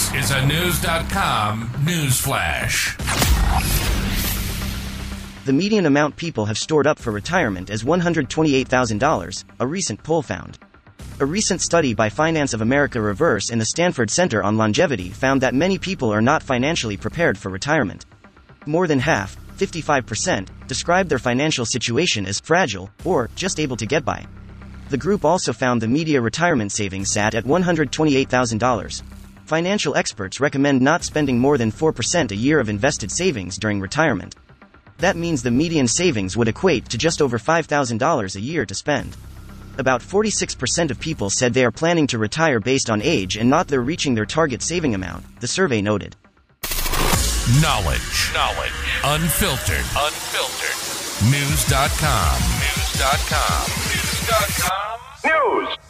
This is a Knewz.com news flash. The median amount people have stored up for retirement is $128,000, a recent poll found. A recent study by Finance of America Reverse and the Stanford Center on Longevity found that many people are not financially prepared for retirement. More than half, 55%, describe their financial situation as fragile or just able to get by. The group also found the media retirement savings sat at $128,000. Financial experts recommend not spending more than 4% a year of invested savings during retirement. That means the median savings would equate to just over $5,000 a year to spend. About 46% of people said they are planning to retire based on age and not they're reaching their target saving amount, the survey noted. Knowledge. Knowledge. Unfiltered. Unfiltered. Knewz.com. Knewz.com. Knewz.com. News.